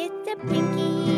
It's a Pinky